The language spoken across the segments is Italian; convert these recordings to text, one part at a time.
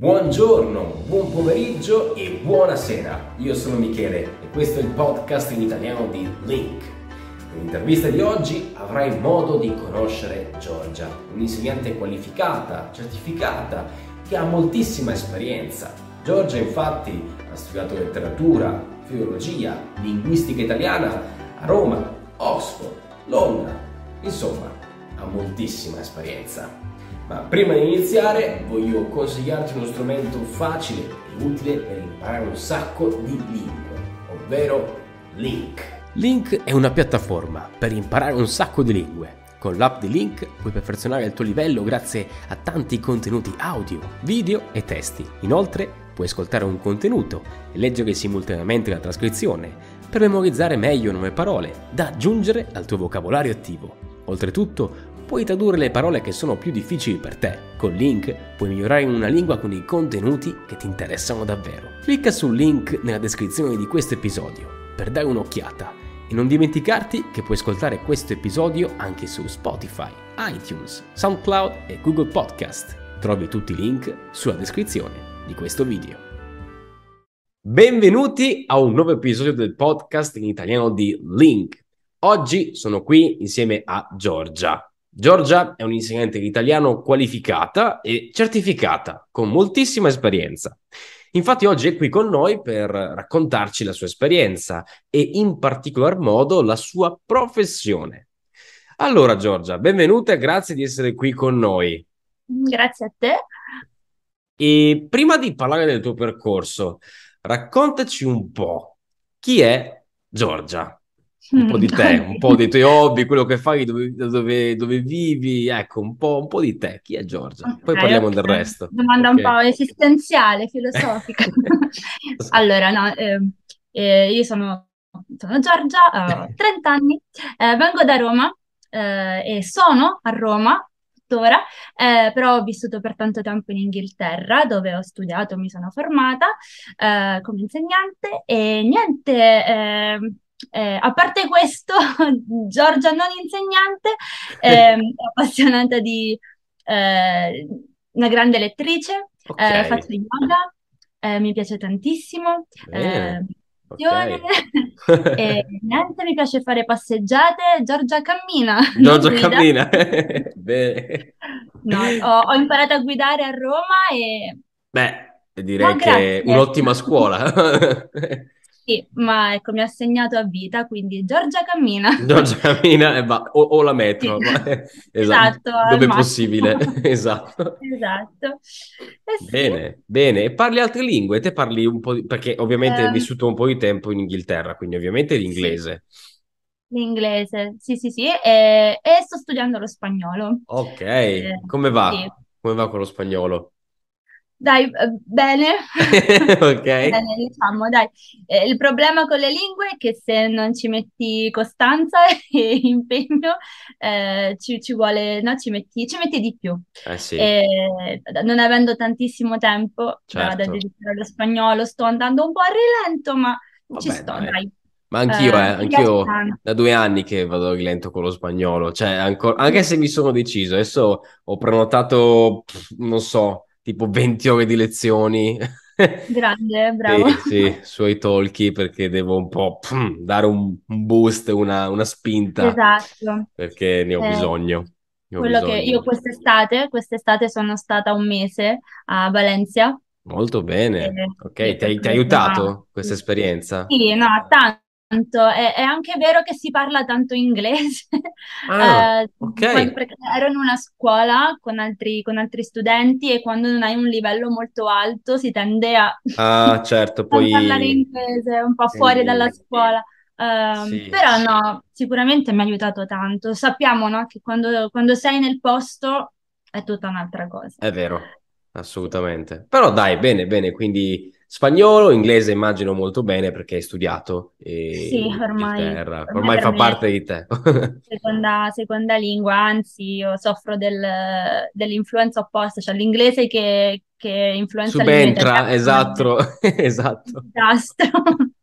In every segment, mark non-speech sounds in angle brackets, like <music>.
Buongiorno, buon pomeriggio e buonasera. Io sono Michele e questo è il podcast in italiano di Link. Nell'intervista di oggi avrai modo di conoscere Giorgia, un'insegnante qualificata, certificata, che ha moltissima esperienza. Giorgia infatti ha studiato letteratura, filologia, linguistica italiana a Roma, Oxford, Londra, insomma, ha moltissima esperienza. Ma prima di iniziare voglio consigliarti uno strumento facile e utile per imparare un sacco di lingue, ovvero Link. Link è una piattaforma per imparare un sacco di lingue. Con l'app di Link puoi perfezionare il tuo livello grazie a tanti contenuti audio, video e testi. Inoltre puoi ascoltare un contenuto e leggere simultaneamente la trascrizione per memorizzare meglio nuove parole da aggiungere al tuo vocabolario attivo. Oltretutto puoi tradurre le parole che sono più difficili per te. Con Link puoi migliorare in una lingua con i contenuti che ti interessano davvero. Clicca sul link nella descrizione di questo episodio per dare un'occhiata e non dimenticarti che puoi ascoltare questo episodio anche su Spotify, iTunes, SoundCloud e Google Podcast. Trovi tutti i link sulla descrizione di questo video. Benvenuti a un nuovo episodio del podcast in italiano di Link. Oggi sono qui insieme a Giorgia. Giorgia è un'insegnante di italiano qualificata e certificata, con moltissima esperienza. Infatti oggi è qui con noi per raccontarci la sua esperienza e in particolar modo la sua professione. Allora Giorgia, benvenuta e grazie di essere qui con noi. Grazie a te. E prima di parlare del tuo percorso, raccontaci un po' chi è Giorgia un po' di <laughs> te, un po' dei tuoi hobby, quello che fai, dove, dove, dove vivi, ecco, un po', un po', di te. Chi è Giorgia? Okay, Poi parliamo okay. del resto. Domanda okay. un po' esistenziale, filosofica. <laughs> <laughs> allora, no, eh, eh, io sono, sono Giorgia, ho 30 anni, eh, vengo da Roma eh, e sono a Roma tuttora, eh, però ho vissuto per tanto tempo in Inghilterra dove ho studiato, mi sono formata eh, come insegnante e niente, eh, eh, a parte questo, <laughs> Giorgia non insegnante, <laughs> eh, appassionata di eh, una grande lettrice, okay. faccio yoga, mi piace tantissimo. Okay. <laughs> e niente, mi piace fare passeggiate. Giorgia cammina. Giorgia cammina. Bene. No, ho, ho, imparato a guidare a Roma e... Beh, direi no, che è un'ottima scuola. Sì, ma ecco, mi ha segnato a vita, quindi Giorgia cammina. <laughs> Giorgia cammina e va, o, o la metro, sì. ma, <laughs> esatto, esatto dove è possibile, <laughs> esatto. Esatto. Eh sì. Bene, bene. E parli altre lingue? Te parli un po', di... perché ovviamente um, hai vissuto un po' di tempo in Inghilterra, quindi ovviamente l'inglese. Sì. L'inglese, sì, sì, sì, e, e, sto studiando lo spagnolo. Ok, eh, come va? Sì. Come va con lo spagnolo? Dai, eh, bene. <laughs> ok. Bene, diciamo, dai. Eh, il problema con le lingue è che se non ci metti costanza <laughs> e impegno, eh, ci, ci, vuole, no, ci metti, ci metti di più. Eh sì. E, non avendo tantissimo tempo certo. da, dedicare allo spagnolo, sto andando un po' a rilento, ma Vabbè, ci sto, dai. dai. Ma anch'io, eh, eh anch'io da due anni che vado a rilento con lo spagnolo, cioè ancora, anche se mi sono deciso, adesso ho prenotato, non so, tipo 20 ore di lezioni. Grande, <laughs> bravo. sì, sì, sui talkie perché devo un po' pum, dare un, un boost, una, una, spinta. Esatto. Perché ne ho eh, bisogno. Ne ho quello bisogno. che io quest'estate, quest'estate sono stata un mese a Valencia. Molto bene. Eh, ok, ti ha aiutato questa esperienza? Sì, no, tanto tanto. È, è, anche vero che si parla tanto inglese. <laughs> Ah, eh, ok. Perché ero in una scuola con altri, con altri, studenti e quando non hai un livello molto alto si tende a, ah, certo, <laughs> poi... parlare inglese un po' fuori dalla scuola. Uh, sì, però sì. no, sicuramente mi ha aiutato tanto. Sappiamo no, che quando, quando sei nel posto è tutta un'altra cosa. È vero, assolutamente. Però dai, bene, bene, quindi Spagnolo, inglese immagino molto bene perché hai studiato. E sì, ormai, ormai, ormai fa parte di te. <laughs> seconda, seconda, lingua, anzi io soffro del, dell'influenza opposta, cioè l'inglese che, che influenza Subentra, esatto, <laughs> <laughs> esatto. Disastro.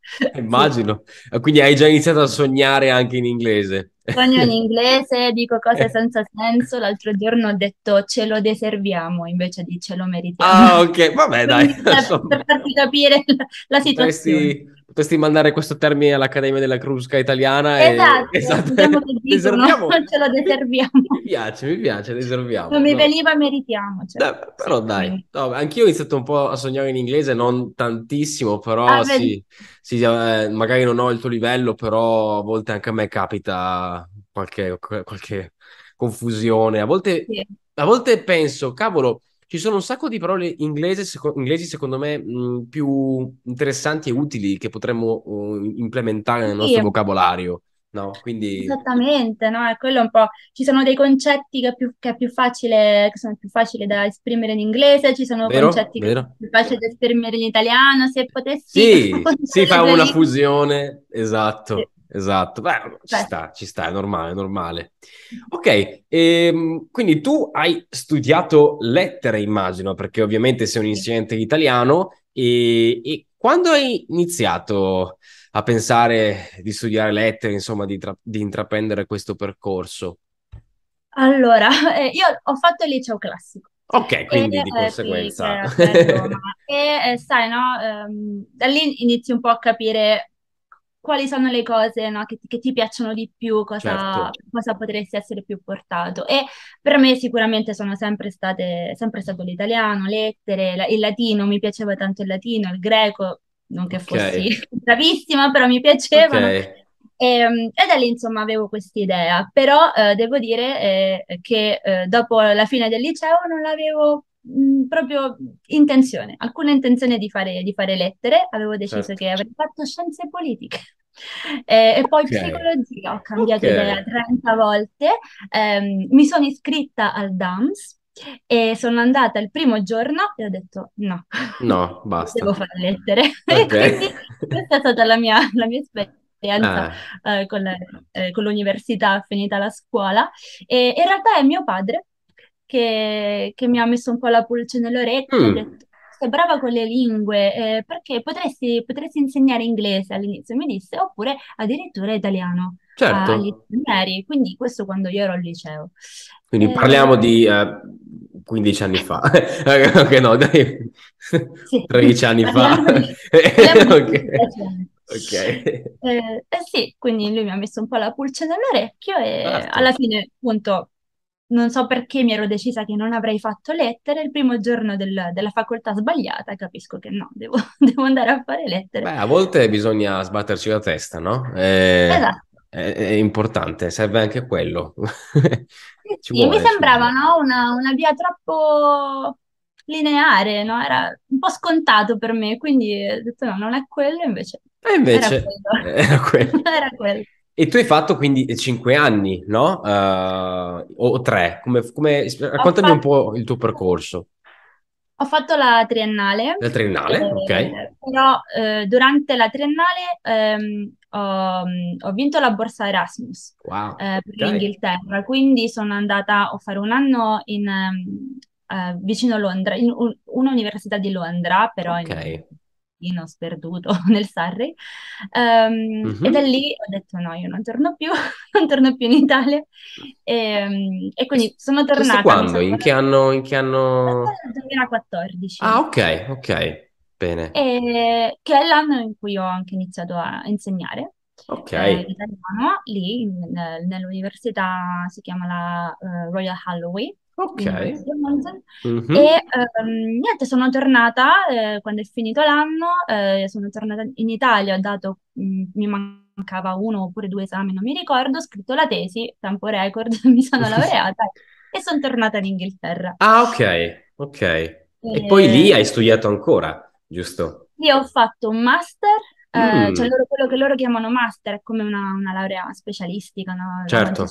<laughs> Immagino. Quindi hai già iniziato a sognare anche in inglese. Sogno in <laughs> inglese, dico cose senza senso. L'altro giorno ho detto ce lo deserviamo invece di ce lo meritiamo. Ah, ok, vabbè, dai. Per, per farti capire la, la situazione. Potresti, potresti mandare questo termine all'Accademia della Crusca italiana. Esatto, e... esatto. Vediamo <laughs> che dicono, ce lo deserviamo. Mi piace, mi piace, deserviamo. Non mi no. veniva, meritiamo. Cioè. Dai, però sì, dai, no, anch'io ho iniziato un po' a sognare in inglese, non tantissimo, però ah, sì, sì eh, magari non ho il tuo livello, però a volte anche a me capita qualche, qualche confusione. A volte, sì. a volte penso, cavolo, ci sono un sacco di parole inglesi, seco- inglesi secondo me, mh, più interessanti e utili che potremmo uh, implementare nel nostro vocabolario. No, quindi... Esattamente, no? È quello un po'. Ci sono dei concetti che più, che è più facile, che sono più facili da esprimere in inglese, ci sono vero, concetti vero. che sono più facili da esprimere in italiano. Se potessi. Sì, <laughs> si fa una fusione, esatto. Sì. Esatto, beh, ci sta, ci sta, è normale, è normale. Ok, ehm, quindi tu hai studiato lettere, immagino, perché ovviamente sei un insegnante di italiano e, e quando hai iniziato a pensare di studiare lettere, insomma, di, tra- di intraprendere questo percorso? Allora, <laughs> eh, io ho fatto il liceo classico. Ok, quindi e, di conseguenza. Eh, sì, <laughs> e eh, sai, no, ehm, da lì inizi un po' a capire quali sono le cose no, che, che, ti piacciono di più, cosa, certo. cosa, potresti essere più portato. E per me sicuramente sono sempre state, sempre stato l'italiano, lettere, la, il latino, mi piaceva tanto il latino, il greco, non che okay. fossi <laughs> bravissima, però mi piacevano. Okay. E, ehm, e, da lì insomma avevo quest'idea, però eh, devo dire eh, che eh, dopo la fine del liceo non l'avevo mh, proprio intenzione, alcuna intenzione di fare, di fare lettere, avevo deciso certo. che avrei fatto scienze politiche. <laughs> Eh, e poi okay. psicologia, ho cambiato okay. idea 30 volte, eh, mi sono iscritta al DAMS e sono andata il primo giorno e ho detto no, no, <laughs> basta. Devo fare lettere. Okay. <laughs> quindi questa è stata la mia, la mia esperienza ah. eh, con, eh, con, l'università finita la scuola. E in realtà è mio padre che, che mi ha messo un po' la pulce nell'orecchio, mm. ha detto sei brava con le lingue, eh, perché potresti, potresti, insegnare inglese all'inizio, mi disse, oppure addirittura italiano certo. agli stranieri, quindi questo quando io ero al liceo. Quindi eh, parliamo di uh, 15 anni fa, <laughs> ok no dai, sì. 13 anni fa. <laughs> ok. okay. Eh, eh, sì, quindi lui mi ha messo un po' la pulce nell'orecchio e certo. alla fine appunto non so perché mi ero decisa che non avrei fatto lettere, il primo giorno del- della facoltà sbagliata, capisco che no, devo, <laughs> devo andare a fare lettere. Beh, a volte bisogna sbatterci la testa, no? È, Esatto. è- è importante, serve anche quello. Sì, <laughs> mi vuole, ci sembrava, no, una, una via troppo lineare, no? Era un po' scontato per me, quindi ho detto no, non è quello, invece E era invece quello. era quello. <laughs> Era quello. E tu hai fatto quindi cinque anni, no? Uh, o tre? Come, come... Raccontami un po' il tuo percorso. Ho fatto la triennale. La triennale, eh, ok. Però eh, durante la triennale ehm, ho, ho, vinto la borsa Erasmus wow, eh, per okay. l'Inghilterra, quindi sono andata a fare un anno in, um, vicino a Londra, in un, un'università di Londra, però okay. in pochino sperduto <laughs> nel Surrey. Um, mm-hmm. E da lì ho detto no, io non torno più, <laughs> non torno più in Italia. E, um, e quindi sono tornata. quando? In che anno? In che anno? 2014. Ah, ok, ok, bene. E, che è l'anno in cui ho anche iniziato a insegnare. Ok. Eh, italiano, lì in, nell'università si chiama la uh, Royal Holloway Ok. Mhm. E ehm, niente, sono tornata eh, quando è finito l'anno, eh, sono tornata in Italia, ho dato, mh, mi mancava uno oppure due esami, non mi ricordo, ho scritto la tesi, tempo record, <laughs> mi sono <laughs> laureata e sono tornata in Inghilterra. Ah, ok, ok. E poi lì hai studiato ancora, giusto? Lì ho fatto un master, eh, cioè loro- quello che loro chiamano master è come una, una laurea specialistica, no? La certo.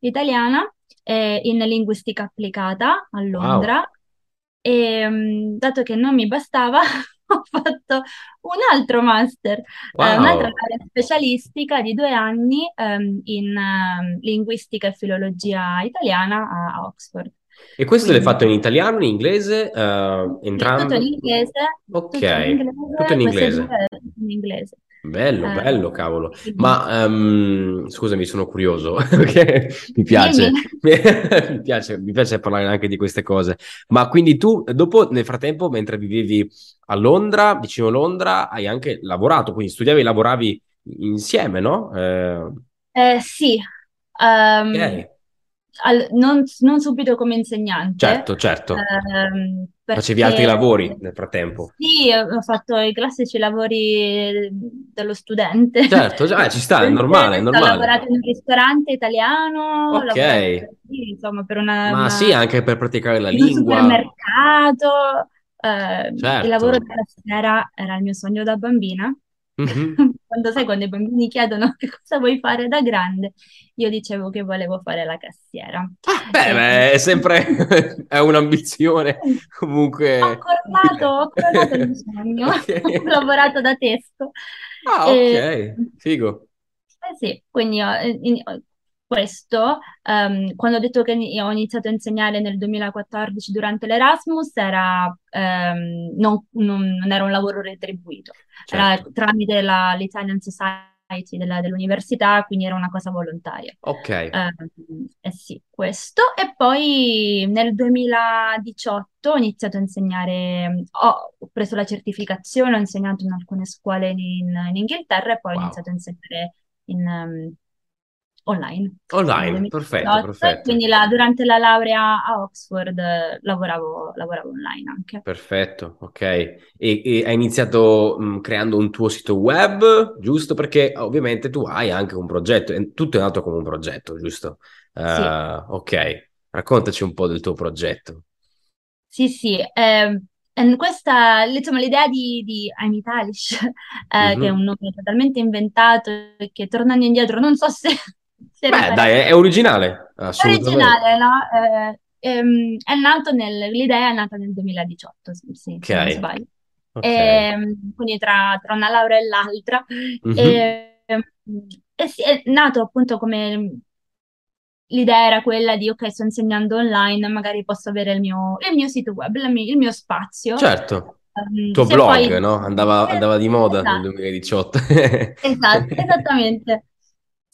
italiana eh, in linguistica applicata a Londra wow. e um, dato che non mi bastava <laughs> ho fatto un altro master, wow. eh, un'altra specialistica di due anni um, in um, linguistica e filologia italiana a, a Oxford. E questo l'hai fatto in italiano, in inglese, uh, entrambi? Tutto in inglese. Ok, tutto in inglese. Tutto in inglese. Bello, eh, bello, cavolo. Ma um, scusami, sono curioso <laughs> perché mi piace, <laughs> mi piace, mi piace parlare anche di queste cose. Ma quindi tu, dopo, nel frattempo, mentre vivevi a Londra, vicino a Londra, hai anche lavorato, quindi studiavi e lavoravi insieme, no? Eh, eh sì. Um, okay al, non, non, subito come insegnante. Certo, certo. Ehm, perché... Facevi altri lavori nel frattempo? Sì, ho fatto i classici lavori dello studente. Certo, eh, ci sta, è normale, è normale. Ho lavorato in un ristorante italiano, ok. Sì, insomma, per una, Ma una... sì, anche per praticare la in lingua. Un supermercato. Eh, certo. Il lavoro della sera era il mio sogno da bambina. Mm-hmm. <laughs> quando sai, quando i bambini chiedono <laughs> che cosa vuoi fare da grande, io dicevo che volevo fare la cassiera. Ah, beh, beh, è sempre <laughs> è un'ambizione <laughs> comunque. Ho accordato, ho accordato il sogno, okay. ho lavorato da testo. Ah, ok, e... figo. Eh sì, quindi ho, questo, um, quando ho detto che ho iniziato a insegnare nel 2014 durante l'Erasmus, era, um, non, non, era un lavoro retribuito, certo. era tramite la, l'Italian Society della, dell'università, quindi era una cosa volontaria. Ok. Um, eh sì, questo. E poi nel 2018 ho iniziato a insegnare, ho preso la certificazione, ho insegnato in alcune scuole in, in Inghilterra e poi wow. ho iniziato a insegnare in... Um, online. Online, perfetto, perfetto. Quindi la, durante la laurea a Oxford eh, lavoravo, lavoravo, online anche. Perfetto, ok. E, e hai iniziato mh, creando un tuo sito web, giusto? Perché ovviamente tu hai anche un progetto, tutto è nato come un progetto, giusto? Uh, sì. Ok, raccontaci un po' del tuo progetto. Sì, sì. Eh, questa, insomma, l'idea di, di I'm Italish, <laughs> eh, mm-hmm. che è un nome totalmente inventato e che tornando indietro non so se Beh, dai, è, originale. Originale, no? Eh, ehm, è nato nel, l'idea è nata nel 2018, sì, okay. se non sbaglio. Okay. E, ehm, quindi tra, tra, una laurea e l'altra. Mm-hmm. E, e sì, è nato appunto come l'idea era quella di ok, sto insegnando online, magari posso avere il mio, il mio sito web, il mio, il mio spazio. Certo. Il tuo blog, poi... no? Andava, andava, di moda esatto. nel 2018. <laughs> esatto, esattamente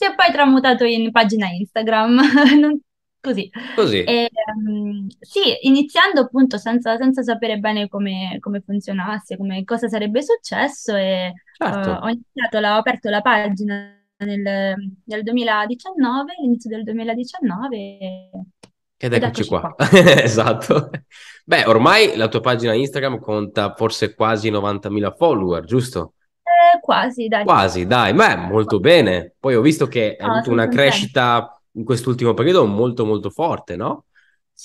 si è poi tramutato in pagina Instagram, <laughs> così. Così. E, um, sì, iniziando appunto senza, senza sapere bene come, come, funzionasse, come, cosa sarebbe successo e certo. uh, ho iniziato, ho aperto la pagina nel, nel 2019, all'inizio del 2019 ed eccoci qua. qua. <laughs> esatto. Beh, ormai la tua pagina Instagram conta forse quasi 90.000 follower, giusto? Quasi, dai. Quasi, dai, beh, molto bene. Poi ho visto che hai avuto una crescita in quest'ultimo periodo molto molto forte, no?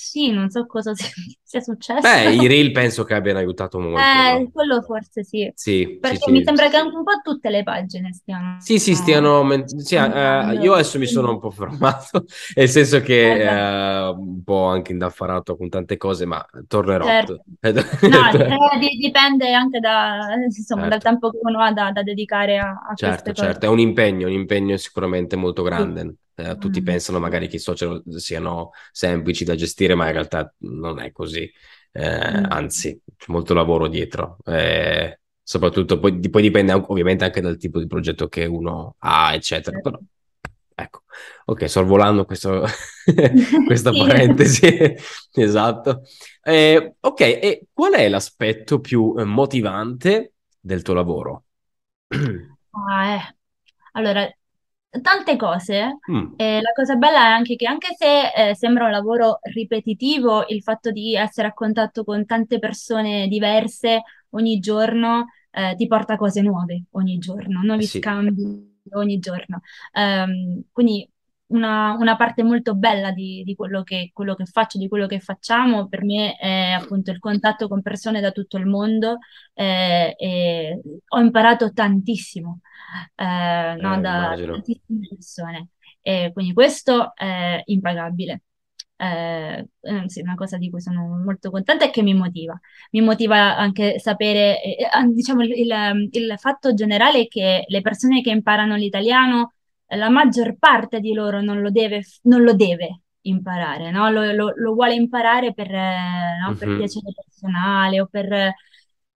Sì, non so cosa <laughs> sia successo. Beh, i reel penso che abbiano aiutato molto. Eh, no? quello forse sì. Sì, Perché sì, mi sì, sembra che anche un po' tutte le pagine stiano... Sì, sì, stiano... Sì, eh, io adesso mi sono un po' fermato, <laughs> nel senso che eh, un po' anche indaffarato con tante cose, ma tornerò. Certo. <laughs> no, eh, dipende anche da, insomma, certo. dal tempo che uno ha da, da dedicare a, a certo, certo, è un impegno, un impegno sicuramente molto grande. Eh, tutti mm. pensano magari che i social siano semplici da gestire, ma in realtà non è così. Eh, mm. Anzi, c'è molto lavoro dietro. Eh, soprattutto poi, poi, dipende ovviamente anche dal tipo di progetto che uno ha, eccetera. Però, ecco, ok, sorvolando questo, <laughs> <laughs> questa parentesi. <laughs> esatto. Eh, ok, e qual è l'aspetto più eh, motivante del tuo lavoro? <clears throat> ah, eh. Allora, tante cose. Mm. Eh, la cosa bella è anche che anche se eh, sembra un lavoro ripetitivo, il fatto di essere a contatto con tante persone diverse ogni giorno eh, ti porta cose nuove ogni giorno, nuovi sì. scambi ogni giorno. Um, quindi una, una, parte molto bella di, di quello, che, quello, che, faccio, di quello che facciamo, per me è appunto il contatto con persone da tutto il mondo eh, e ho imparato tantissimo eh, no, eh, da immagino. tantissime persone. E quindi questo è impagabile. Eh, eh, sì, una cosa di cui sono molto contenta e che mi motiva. Mi motiva anche sapere, eh, eh diciamo, il, il, fatto generale che le persone che imparano l'italiano, la maggior parte di loro non lo deve, non lo deve imparare, no? Lo, lo- lo vuole imparare per, eh, no? Per Mhm, piacere personale o per,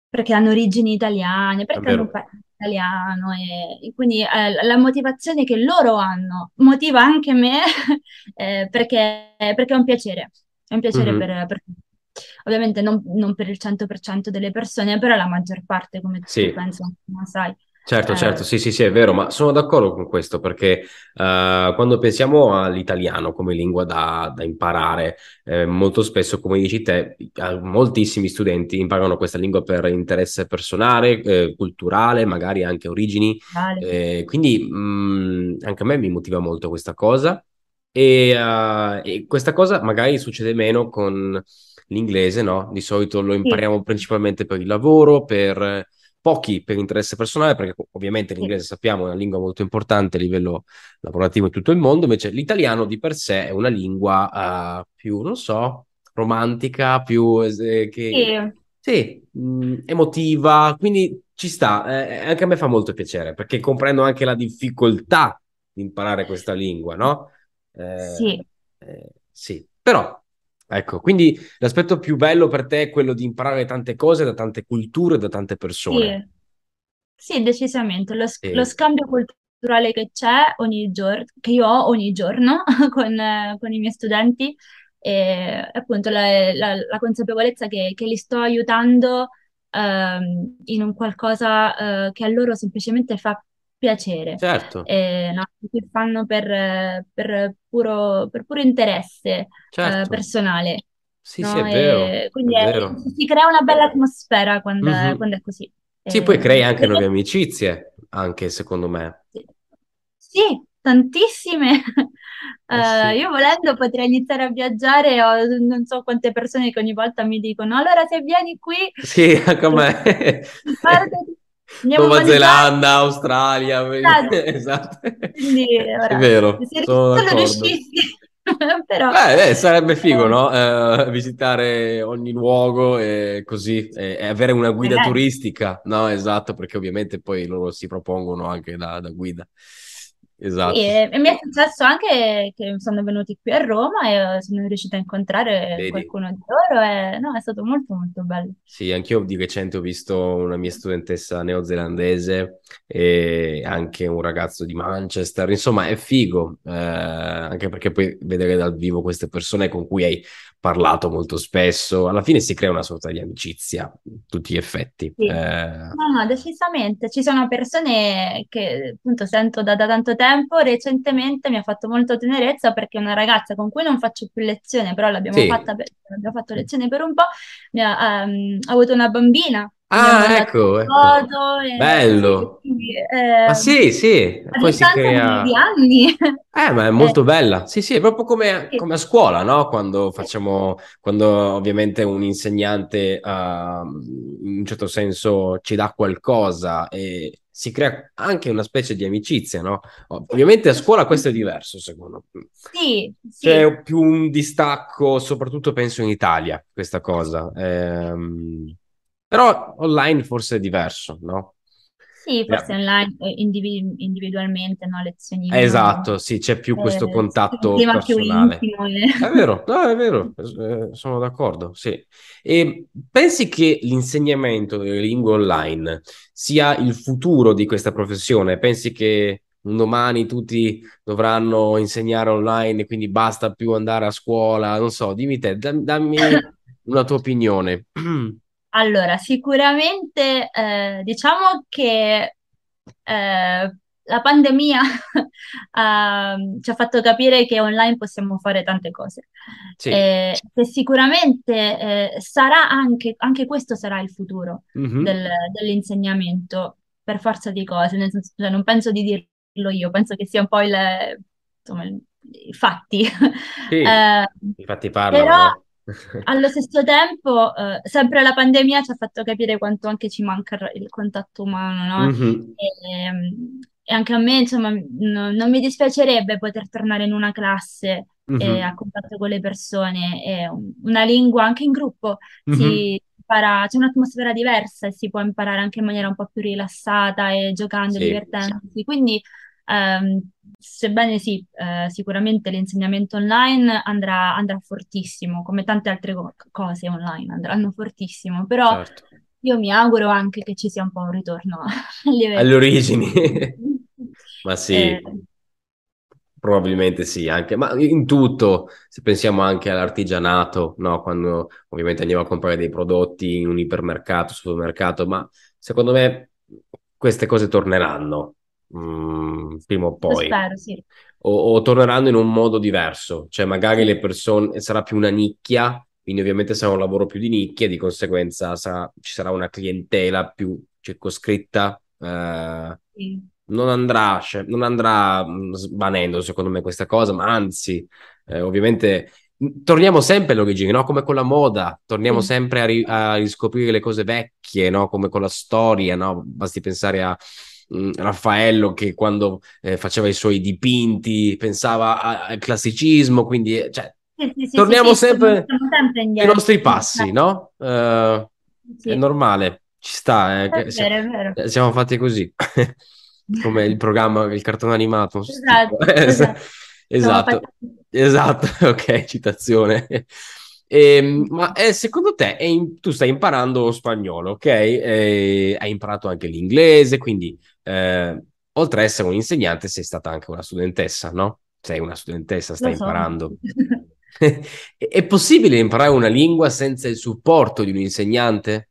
perché hanno origini italiane, perché hanno vero. parlato italiano e, e quindi eh, la motivazione che loro hanno motiva anche me <laughs> eh, perché, perché è un piacere, è un piacere Mhm, per, per. Ovviamente non, non per il 100% delle persone, però la maggior parte, come tu Sì. penso, ma sai. Certo, certo, Eh, sì, sì, sì, è vero, ma sono d'accordo con questo perché eh, quando pensiamo all'italiano come lingua da, da imparare, eh, molto spesso, come dici te, eh, moltissimi studenti imparano questa lingua per interesse personale, eh, culturale, magari anche origini, vale. eh, quindi mh, anche a me mi motiva molto questa cosa e, eh, e questa cosa magari succede meno con l'inglese, no? Di solito lo Sì, impariamo principalmente per il lavoro, per pochi per interesse personale, perché ovviamente l'inglese sappiamo è una lingua molto importante a livello lavorativo in tutto il mondo, invece l'italiano di per sé è una lingua eh, più, non so, romantica, più eh, che sì, sì, mh, emotiva, quindi ci sta, eh, anche a me fa molto piacere, perché comprendo anche la difficoltà di imparare questa lingua, no? Eh, sì, eh, sì, però, ecco, quindi l'aspetto più bello per te è quello di imparare tante cose da tante culture, da tante persone. sì. Sì, decisamente. Lo, sc- lo Sì, scambio culturale che c'è ogni giorno, che io ho ogni giorno <laughs> con, con i miei studenti, e appunto la, la- la consapevolezza che, che li sto aiutando ehm, in un qualcosa eh, che a loro semplicemente fa piacere, certo, e, no, che fanno per, eh, per puro, per puro interesse eh, certo, personale, sì, sì, è no? vero, E è quindi è- vero. si crea una bella atmosfera quando è, Mhm. quando è così. Sì, poi crei Eh, anche nuove amicizie, anche secondo me. sì, Sì, tantissime. <laughs> Eh Eh, sì. io volendo potrei iniziare a viaggiare, ho non so quante persone che ogni volta mi dicono, allora se vieni qui, Sì, anche a eh, me. ricordati, andiamo Nuova. Zelanda, Australia, Esatto. <laughs> esatto. Quindi È ora, vero, se sono riuscissi, <laughs> però... Eh, eh, sarebbe <laughs> figo, eh, no? Eh, visitare ogni luogo e così, e, e avere una guida magari. turistica, no? Esatto, perché ovviamente poi loro si propongono anche da, da guida. Sì, Esatto, e, e mi è successo anche che sono venuti qui a Roma e sono riuscita a incontrare vedi? qualcuno di loro e no, è stato molto molto bello. Sì, anch'io di recente ho visto una mia studentessa neozelandese e anche un ragazzo di Manchester. Insomma, è figo, eh, anche perché poi vedere dal vivo queste persone con cui hai parlato molto spesso, alla fine si crea una sorta di amicizia, a tutti gli effetti. Sì. Eh, No, no, decisamente. Ci sono persone che appunto sento da, da tanto tempo. Recentemente mi ha fatto molto tenerezza perché una ragazza con cui non faccio più lezione, però l'abbiamo sì. fatta per- abbiamo fatto lezione per un po', mi ha, ehm, ha avuto una bambina, Ah, ecco, ecco. e sì, Bello. quindi, Ma ehm, sì, sì, a poi si distanza di, crea... anni. Eh, ma è <laughs> Eh, molto bella. Sì, sì, è proprio come, sì, come a scuola, no? Quando sì, facciamo, quando ovviamente un insegnante, ah, in un certo senso, ci dà qualcosa e si crea anche una specie di amicizia, no? Ovviamente a scuola questo è diverso, secondo me. sì, sì. C'è più un distacco, soprattutto penso in Italia, questa cosa. Ehm, però online forse è diverso, no? Sì, forse Eh, online, eh, indivi- individualmente, no? Lezioni Esatto, sì, c'è più questo eh, un contatto clima più personale. intimo. e- È vero, no, è vero, eh, sono d'accordo, sì. E pensi che l'insegnamento delle lingue online sia il futuro di questa professione? Pensi che un domani tutti dovranno insegnare online e quindi basta più andare a scuola? Non so, dimmi te, dam- dammi <laughs> una tua opinione. <clears throat> Allora, sicuramente eh, diciamo che eh, la pandemia <laughs> ehm, ci ha fatto capire che online possiamo fare tante cose. Sì. Eh, che sicuramente eh, sarà anche, anche questo sarà il futuro Mhm. del- dell'insegnamento per forza di cose, nel senso, cioè, non penso di dirlo io, penso che sia un po' il, insomma, il- i fatti. Sì, <laughs> Eh, infatti parlano, però? Allo stesso tempo, eh, sempre la pandemia ci ha fatto capire quanto anche ci manca il il contatto umano, no? Mhm. E, e anche a me, insomma, no- non mi dispiacerebbe poter tornare in una classe e a Mhm. contatto con le persone, e un- una lingua anche in gruppo Mhm. si impara, c'è un'atmosfera diversa e si può imparare anche in maniera un po' più rilassata e giocando, Sì. divertendosi. Quindi ehm, sebbene sì, eh, sicuramente l'insegnamento online andrà, andrà fortissimo, come tante altre co- cose online andranno fortissimo, però Certo. io mi auguro anche che ci sia un po' un ritorno agli <laughs> Alle origini. <laughs> Ma sì, Eh, probabilmente sì, anche, ma in tutto, se pensiamo anche all'artigianato, no? Quando ovviamente andiamo a comprare dei prodotti in un ipermercato, supermercato, ma secondo me queste cose torneranno, mm, prima o poi. spero, sì. o, o torneranno in un modo diverso, cioè magari le persone sarà più una nicchia, quindi ovviamente sarà un lavoro più di nicchia, di conseguenza sarà- ci sarà una clientela più circoscritta, eh, Sì. non andrà, cioè, non andrà mh, svanendo secondo me questa cosa, ma anzi, eh, ovviamente mh, torniamo sempre all'origine, no? Come con la moda, torniamo Sì. sempre a, ri- a riscoprire le cose vecchie, no? Come con la storia, no? Basti pensare a mh, Raffaello che quando eh, faceva i suoi dipinti pensava al classicismo, quindi eh, cioè, Sì, sì, sì, torniamo sempre siamo sempre ai nostri passi, no? Sì, è normale, ci sta, eh, siamo, vero, vero. eh, siamo fatti così, <laughs> come il programma, il cartone animato. Esatto, <laughs> esatto. Siamo Esatto, esatto, <laughs> ok, citazione. Ehm, ma eh, secondo te in- tu stai imparando lo spagnolo, ok? E hai imparato anche l'inglese, quindi eh, oltre ad essere un insegnante sei stata anche una studentessa, no? Sei una studentessa, stai so. imparando. <laughs> <laughs> È possibile imparare una lingua senza il supporto di un insegnante?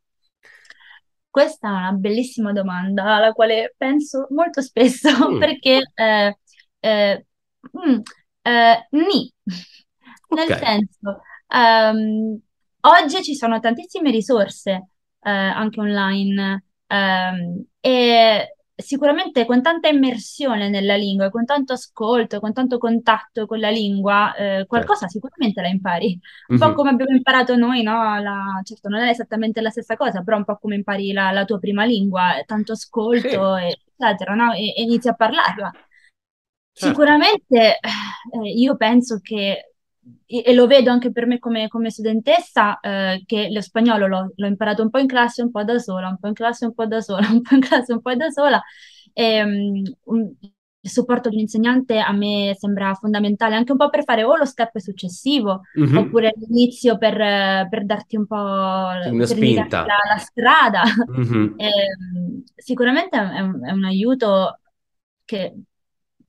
Questa è una bellissima domanda alla quale penso molto spesso Mm, <laughs> perché eh, eh, mm, eh, nì. Nel ok, senso, ehm, oggi ci sono tantissime risorse eh, anche online ehm, e sicuramente con tanta immersione nella lingua, con tanto ascolto, con tanto contatto con la lingua, eh, qualcosa certo. sicuramente la impari. Un po' Mhm, come abbiamo imparato noi, no? La- certo, non è esattamente la stessa cosa, però un po' come impari la, la tua prima lingua, tanto ascolto, Sì, e- eccetera, no? E, e inizi a parlarla. certo. Sicuramente eh, io penso che, e e lo vedo anche per me come, come studentessa, eh, che lo spagnolo l'ho l'ho imparato un po' in classe, un po' da sola, un po' in classe, un po' da sola, <laughs> un po' in classe, un po' da sola. E, mm, un- il supporto di un insegnante a me sembra fondamentale anche un po' per fare o lo step successivo, Mhm, oppure l'inizio per, per darti un po', una spinta. la, la strada. Mhm, <laughs> Ehm, sicuramente è un, è un aiuto che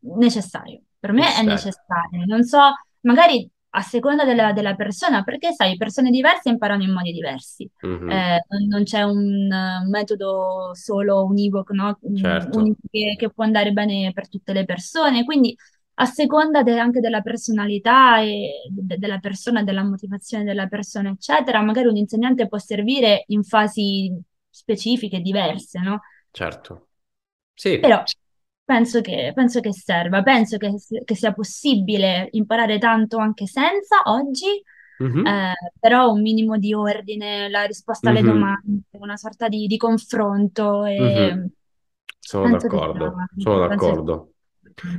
necessario. Per me è Necessario. necessario. Non so, magari a seconda della, della persona, perché sai, persone diverse imparano in modi diversi. Mhm, Eh, non c'è un metodo solo univoco, no? Certo. unico che, che può andare bene per tutte le persone. Quindi a seconda de- anche della personalità e de- della persona, della motivazione della persona, eccetera, magari un insegnante può servire in fasi specifiche, diverse, no? Certo. Sì. Però penso che, penso che serva, penso che, che sia possibile imparare tanto anche senza oggi, Mhm, eh, però un minimo di ordine, la risposta alle mhm, domande, una sorta di, di confronto mhm. Sono d'accordo, sono d'accordo.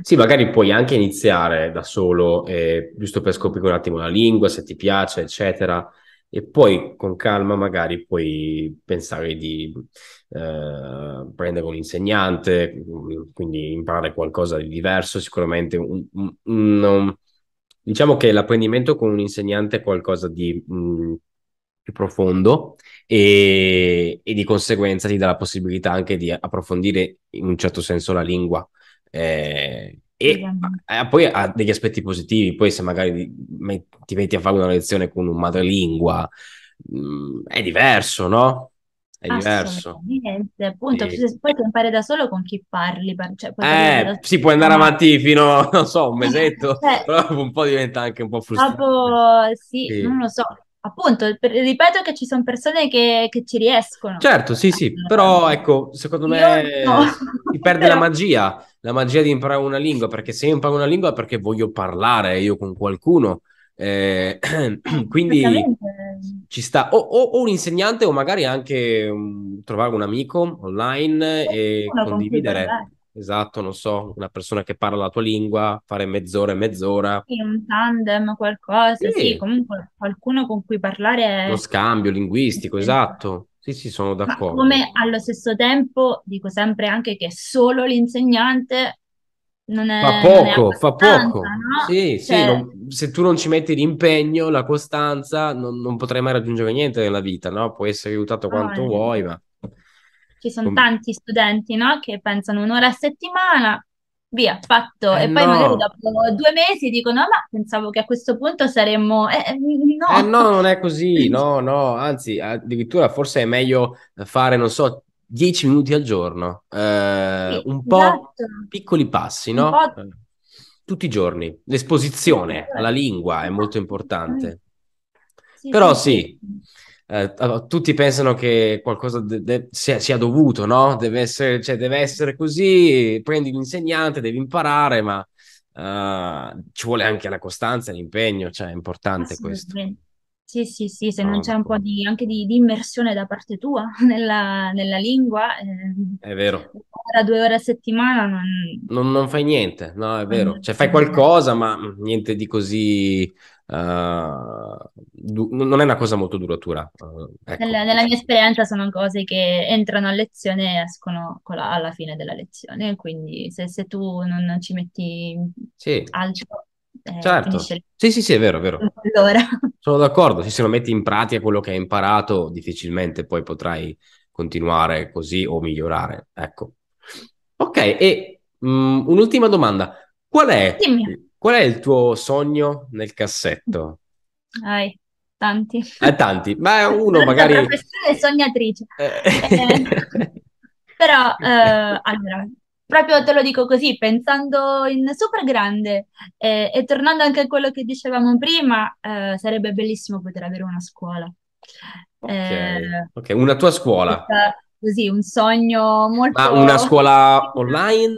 Sì, magari puoi anche iniziare da solo, eh, giusto per scoprire un attimo la lingua, se ti piace, eccetera, e poi con calma magari puoi pensare di eh, prendere un insegnante, quindi imparare qualcosa di diverso, sicuramente un- un- un- un- diciamo che l'apprendimento con un insegnante è qualcosa di mh, più profondo e, e di conseguenza ti dà la possibilità anche di approfondire in un certo senso la lingua. Eh, e eh, poi ha degli aspetti positivi, poi se magari ti metti a fare una lezione con un madrelingua, mh, è diverso, no? È diverso. Assolutamente, appunto, se- poi puoi imparare da solo con chi parli, par- cioè Eh, si può andare avanti fino, non so, un mesetto, cioè, <laughs> però un po' diventa anche un po' frustrante. dopo sì, Sì. non lo so, appunto, ripeto che ci sono persone che, che ci riescono. Certo, sì, sì, Eh, però ecco, secondo me no, si perde la <laughs> però magia, la magia di imparare una lingua, perché se io imparo una lingua è perché voglio parlare io con qualcuno, eh, <clears throat> quindi ci sta o, o- o un insegnante o magari anche um, trovare un amico online e condividere, parlare. Esatto, non so, una persona che parla la tua lingua, fare mezz'ora e mezz'ora, Sì, un tandem, qualcosa, sì, sì, comunque qualcuno con cui parlare è scambio linguistico, esatto, sì, sì, sono Ma d'accordo. come allo stesso tempo dico sempre anche che solo l'insegnante non è, Fa poco, fa poco. no? Sì, sì, Cioè, non- se tu non ci metti l'impegno, la costanza, non, non potrai mai raggiungere niente nella vita, no? Puoi essere aiutato no, quanto eh, vuoi, ma... ci sono com- tanti studenti, no? Che pensano un'ora a settimana, via, fatto. Eh E poi magari no, dopo due mesi dicono, ma pensavo che a questo punto saremmo... Eh, eh, eh no! no, non è così, <laughs> no, no, anzi, addirittura forse è meglio fare, non so, 10 minuti al giorno, eh, Sì, un po' esatto. piccoli passi, no? po' Eh, tutti i giorni. L'esposizione alla lingua è molto importante. Sì, Però sì, sì. Eh, allora, tutti pensano che qualcosa de- de- sia, sia dovuto, no? Deve essere, cioè, deve essere così, prendi l'insegnante, devi imparare, ma eh, ci vuole anche la costanza l'impegno, cioè è importante questo. Sì, sì, sì, se non No, c'è un po' di, anche di, di immersione da parte tua <laughs> nella, nella lingua, eh, è vero. ora, due ore a settimana non, Non, non fai niente, no, è vero. Cioè, fai qualcosa, ma niente di così. Eh, du- non è una cosa molto duratura. eh, ecco. nella, nella mia esperienza sono cose che entrano a lezione e escono con la- alla fine della lezione, quindi se, se tu non, non ci metti Sì, altro, eh, certo. finisce Sì, sì, sì, è vero, è vero. l'ora. <laughs> Sono d'accordo. Se se lo metti in pratica quello che hai imparato, difficilmente poi potrai continuare così o migliorare. Ecco. Ok, e mm, un'ultima domanda. Qual è, Dimmi, qual è il tuo sogno nel cassetto? hai tanti. Eh, tanti, ma <laughs> uno magari... professione sognatrice. Eh, Eh, Però, eh, allora, proprio te lo dico così, pensando in super grande eh, e tornando anche a quello che dicevamo prima, eh, sarebbe bellissimo poter avere una scuola. Ok, Eh, ok, una tua scuola, questa- così, un sogno ma molto... una scuola online?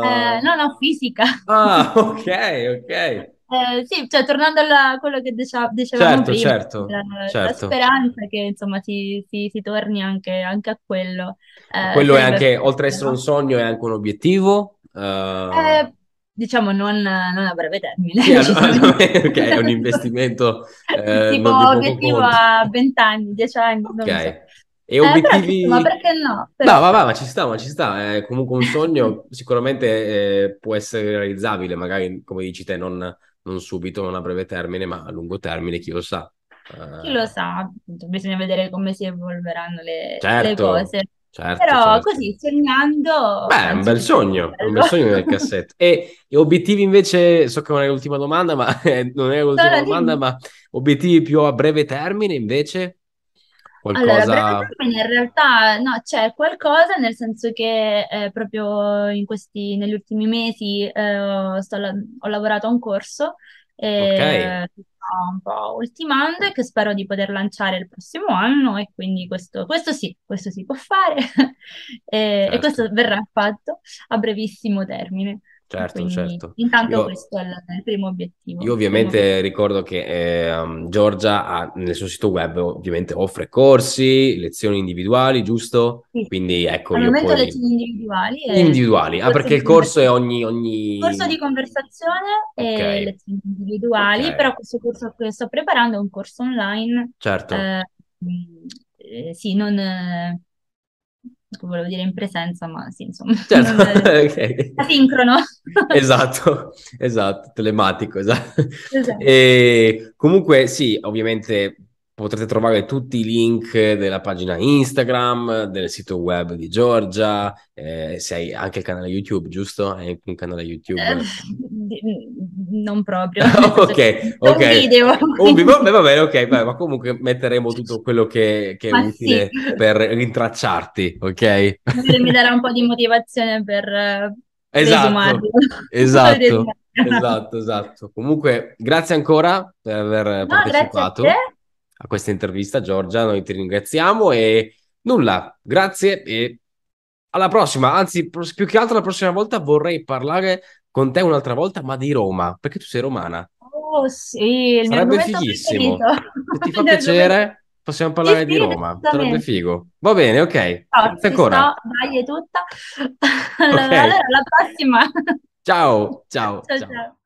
Eh, eh, no, no, fisica. Ah, <laughs> ok, ok. Eh, sì, cioè tornando a quello che dice- dicevamo Certo, prima, certo, la, la certo. speranza che insomma si, si- si torni anche, anche a quello, Ma eh, quello è anche, oltre ad essere un sogno, è anche un obiettivo? eh, Eh, diciamo non, non a breve termine, Sì, <laughs> allora- <laughs> ok, è un investimento eh, Tipo obiettivo a 20 anni, 10 anni, lo so. E Eh, però obiettivi... insomma, perché no? No, Però, va, va, ma ci sta, ma ci sta. È comunque un sogno, <laughs> sicuramente eh, può essere realizzabile, magari come dici te, non, non subito, non a breve termine, ma a lungo termine, chi lo sa. chi lo Eh, sa, bisogna vedere come si evolveranno le, le certo, cose. certo, Però certo. così, sognando, Beh, è un bel sogno, è un bel sogno nel cassetto. E, e obiettivi invece, so che non è l'ultima domanda, ma eh, <laughs> non è l'ultima Solo domanda, dimmi. ma obiettivi più a breve termine invece? Allora, Qualcosa... in realtà no, c'è qualcosa, nel senso che eh, proprio in questi, negli ultimi mesi eh, sto ho lavorato a un corso Ok, eh, che sto un po' ultimando e che spero di poter lanciare il prossimo anno e quindi questo, questo sì, questo si può fare <laughs> e, e questo certo, verrà fatto a brevissimo termine. Certo, Quindi certo. intanto Io... questo è il, primo obiettivo. Io il primo ovviamente ricordo che ehm, Giorgia ha- nel suo sito web ovviamente offre corsi, lezioni individuali, giusto? Sì, Quindi ecco, al momento poi... lezioni individuali e Individuali, ah perché il corso è conversazione. ogni, Corso di ogni... conversazione e Ok, lezioni individuali, ok, però questo corso che sto preparando è un corso online, certo, eh, mh, eh, sì, non, eh, volevo dire in presenza, ma sì, insomma, <laughs> certo, eh, <laughs> ok. asincrono. <laughs> Esatto, esatto, telematico, esatto. Esatto. E comunque sì, ovviamente potrete trovare tutti i link della pagina Instagram, del sito web di Giorgia, eh, se hai anche il canale YouTube, giusto? Hai un canale Eh, YouTube? di- non proprio, <laughs> Ok, ok. video, Un vi- quindi... <laughs> vabbè, va bene, ok, beh, ma comunque metteremo tutto quello che, che è Ma sì, utile per rintracciarti, ok? mi darà un po' di motivazione per eh, Esatto, esatto, <laughs> esatto, esatto. Comunque, grazie ancora per aver No, a partecipato te. a questa intervista, Giorgia. Noi ti ringraziamo e nulla, grazie e alla prossima. Anzi, più che altro la prossima volta vorrei parlare con te un'altra volta, ma di Roma, perché tu sei romana. Oh sì, il Sarebbe fighissimo. Se ti <laughs> fa piacere, possiamo Sì, parlare di sì, Roma. Sarebbe figo. Va bene, ok. No, Grazie ancora. sto, dai, è tutta. <laughs> Allora, Ok. allora, alla prossima. Ciao, <laughs> ciao, Ciao, ciao. ciao.